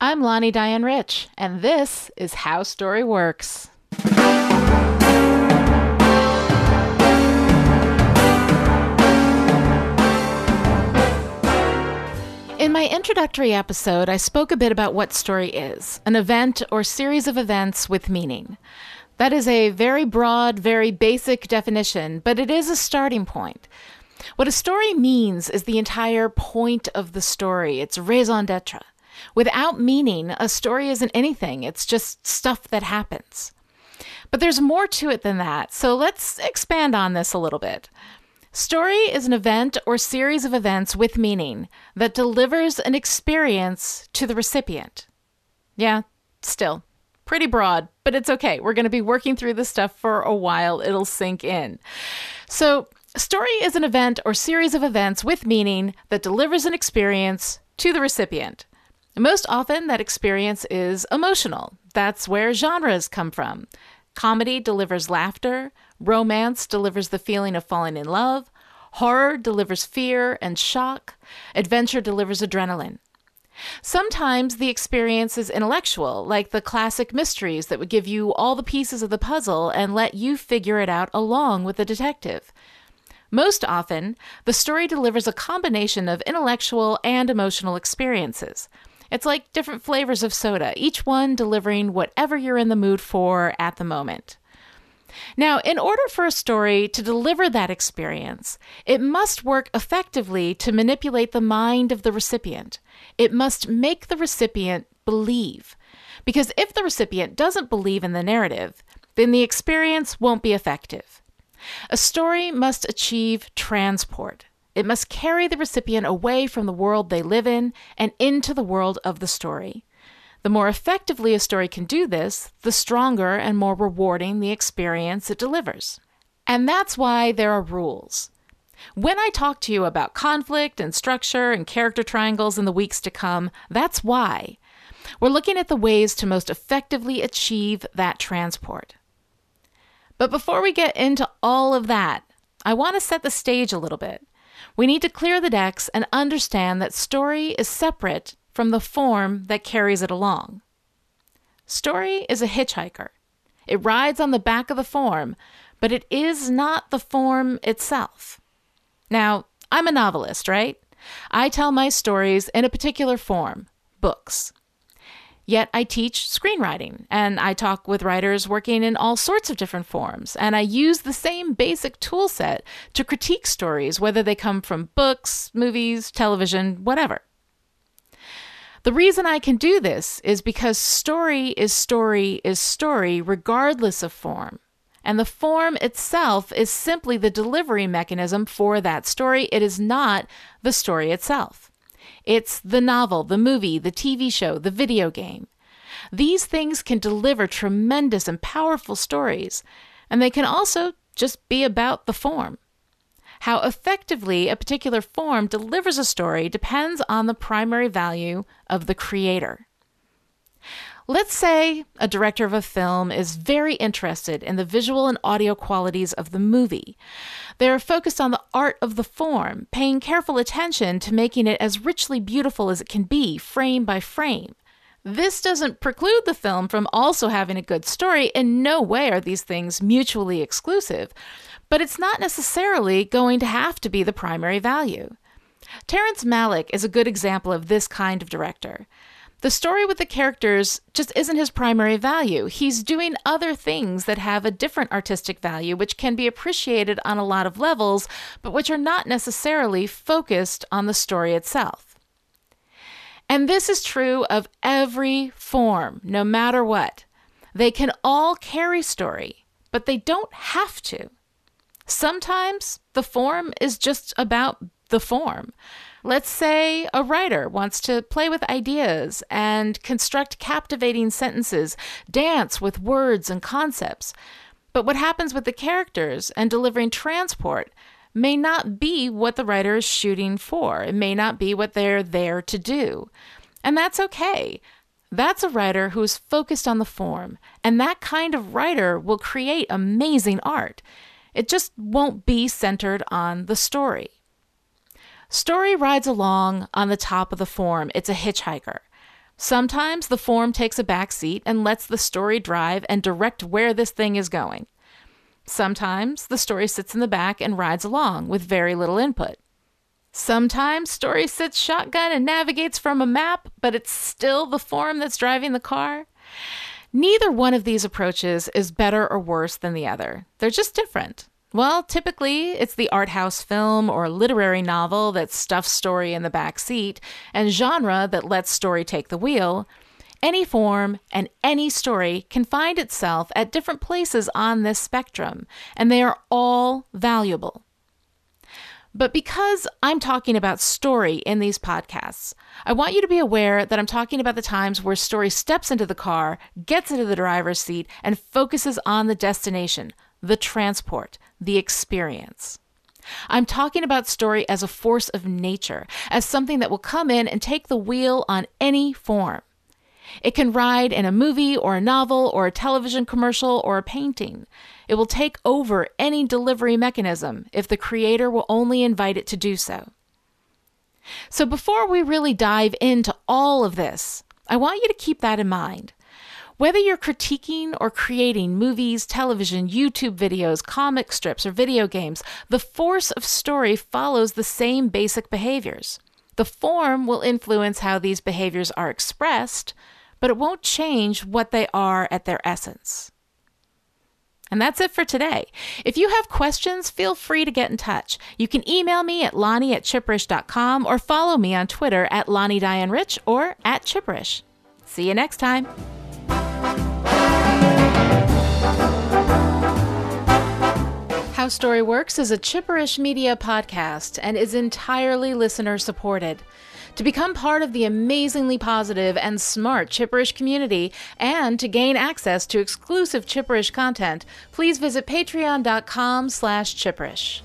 I'm Lani Diane Rich, and this is How Story Works. In my introductory episode, I spoke a bit about what story is an event or series of events with meaning. That is a very broad, very basic definition, but it is a starting point. What a story means is the entire point of the story, its raison d'etre. Without meaning, a story isn't anything, it's just stuff that happens. But there's more to it than that, so let's expand on this a little bit. Story is an event or series of events with meaning that delivers an experience to the recipient. Yeah, still pretty broad, but it's okay. We're going to be working through this stuff for a while. It'll sink in. So, story is an event or series of events with meaning that delivers an experience to the recipient. Most often, that experience is emotional. That's where genres come from. Comedy delivers laughter, romance delivers the feeling of falling in love, horror delivers fear and shock, adventure delivers adrenaline. Sometimes the experience is intellectual, like the classic mysteries that would give you all the pieces of the puzzle and let you figure it out along with the detective. Most often, the story delivers a combination of intellectual and emotional experiences. It's like different flavors of soda, each one delivering whatever you're in the mood for at the moment. Now, in order for a story to deliver that experience, it must work effectively to manipulate the mind of the recipient. It must make the recipient believe. Because if the recipient doesn't believe in the narrative, then the experience won't be effective. A story must achieve transport. It must carry the recipient away from the world they live in and into the world of the story. The more effectively a story can do this, the stronger and more rewarding the experience it delivers. And that's why there are rules. When I talk to you about conflict and structure and character triangles in the weeks to come, that's why. We're looking at the ways to most effectively achieve that transport. But before we get into all of that, I want to set the stage a little bit. We need to clear the decks and understand that story is separate from the form that carries it along. Story is a hitchhiker. It rides on the back of the form, but it is not the form itself. Now, I'm a novelist, right? I tell my stories in a particular form books. Yet I teach screenwriting and I talk with writers working in all sorts of different forms. And I use the same basic tool set to critique stories, whether they come from books, movies, television, whatever. The reason I can do this is because story is story is story, regardless of form. And the form itself is simply the delivery mechanism for that story. It is not the story itself. It's the novel, the movie, the TV show, the video game. These things can deliver tremendous and powerful stories, and they can also just be about the form. How effectively a particular form delivers a story depends on the primary value of the creator. Let's say a director of a film is very interested in the visual and audio qualities of the movie. They're focused on the art of the form, paying careful attention to making it as richly beautiful as it can be, frame by frame. This doesn't preclude the film from also having a good story. In no way are these things mutually exclusive but it's not necessarily going to have to be the primary value. Terrence Malick is a good example of this kind of director. The story with the characters just isn't his primary value. He's doing other things that have a different artistic value, which can be appreciated on a lot of levels, but which are not necessarily focused on the story itself. And this is true of every form, no matter what. They can all carry story, but they don't have to. Sometimes the form is just about the form. Let's say a writer wants to play with ideas and construct captivating sentences, dance with words and concepts. But what happens with the characters and delivering transport may not be what the writer is shooting for. It may not be what they're there to do. And that's okay. That's a writer who is focused on the form, and that kind of writer will create amazing art. It just won't be centered on the story. Story rides along on the top of the form. It's a hitchhiker. Sometimes the form takes a back seat and lets the story drive and direct where this thing is going. Sometimes the story sits in the back and rides along with very little input. Sometimes story sits shotgun and navigates from a map, but it's still the form that's driving the car. Neither one of these approaches is better or worse than the other. They're just different. Well, typically, it's the art house film or literary novel that stuffs story in the back seat and genre that lets story take the wheel. Any form and any story can find itself at different places on this spectrum, and they are all valuable. But because I'm talking about story in these podcasts, I want you to be aware that I'm talking about the times where story steps into the car, gets into the driver's seat, and focuses on the destination, the transport, the experience. I'm talking about story as a force of nature, as something that will come in and take the wheel on any form. It can ride in a movie or a novel or a television commercial or a painting. It will take over any delivery mechanism if the creator will only invite it to do so. So, before we really dive into all of this, I want you to keep that in mind. Whether you're critiquing or creating movies, television, YouTube videos, comic strips, or video games, the force of story follows the same basic behaviors. The form will influence how these behaviors are expressed, but it won't change what they are at their essence. And that's it for today. If you have questions, feel free to get in touch. You can email me at lani at chipperish.com or follow me on Twitter at Lani Diane Rich or at Chipperish. See you next time. How Story Works is a Chipperish Media podcast and is entirely listener supported. To become part of the amazingly positive and smart Chipperish community and to gain access to exclusive Chipperish content, please visit patreon.com slash chipperish.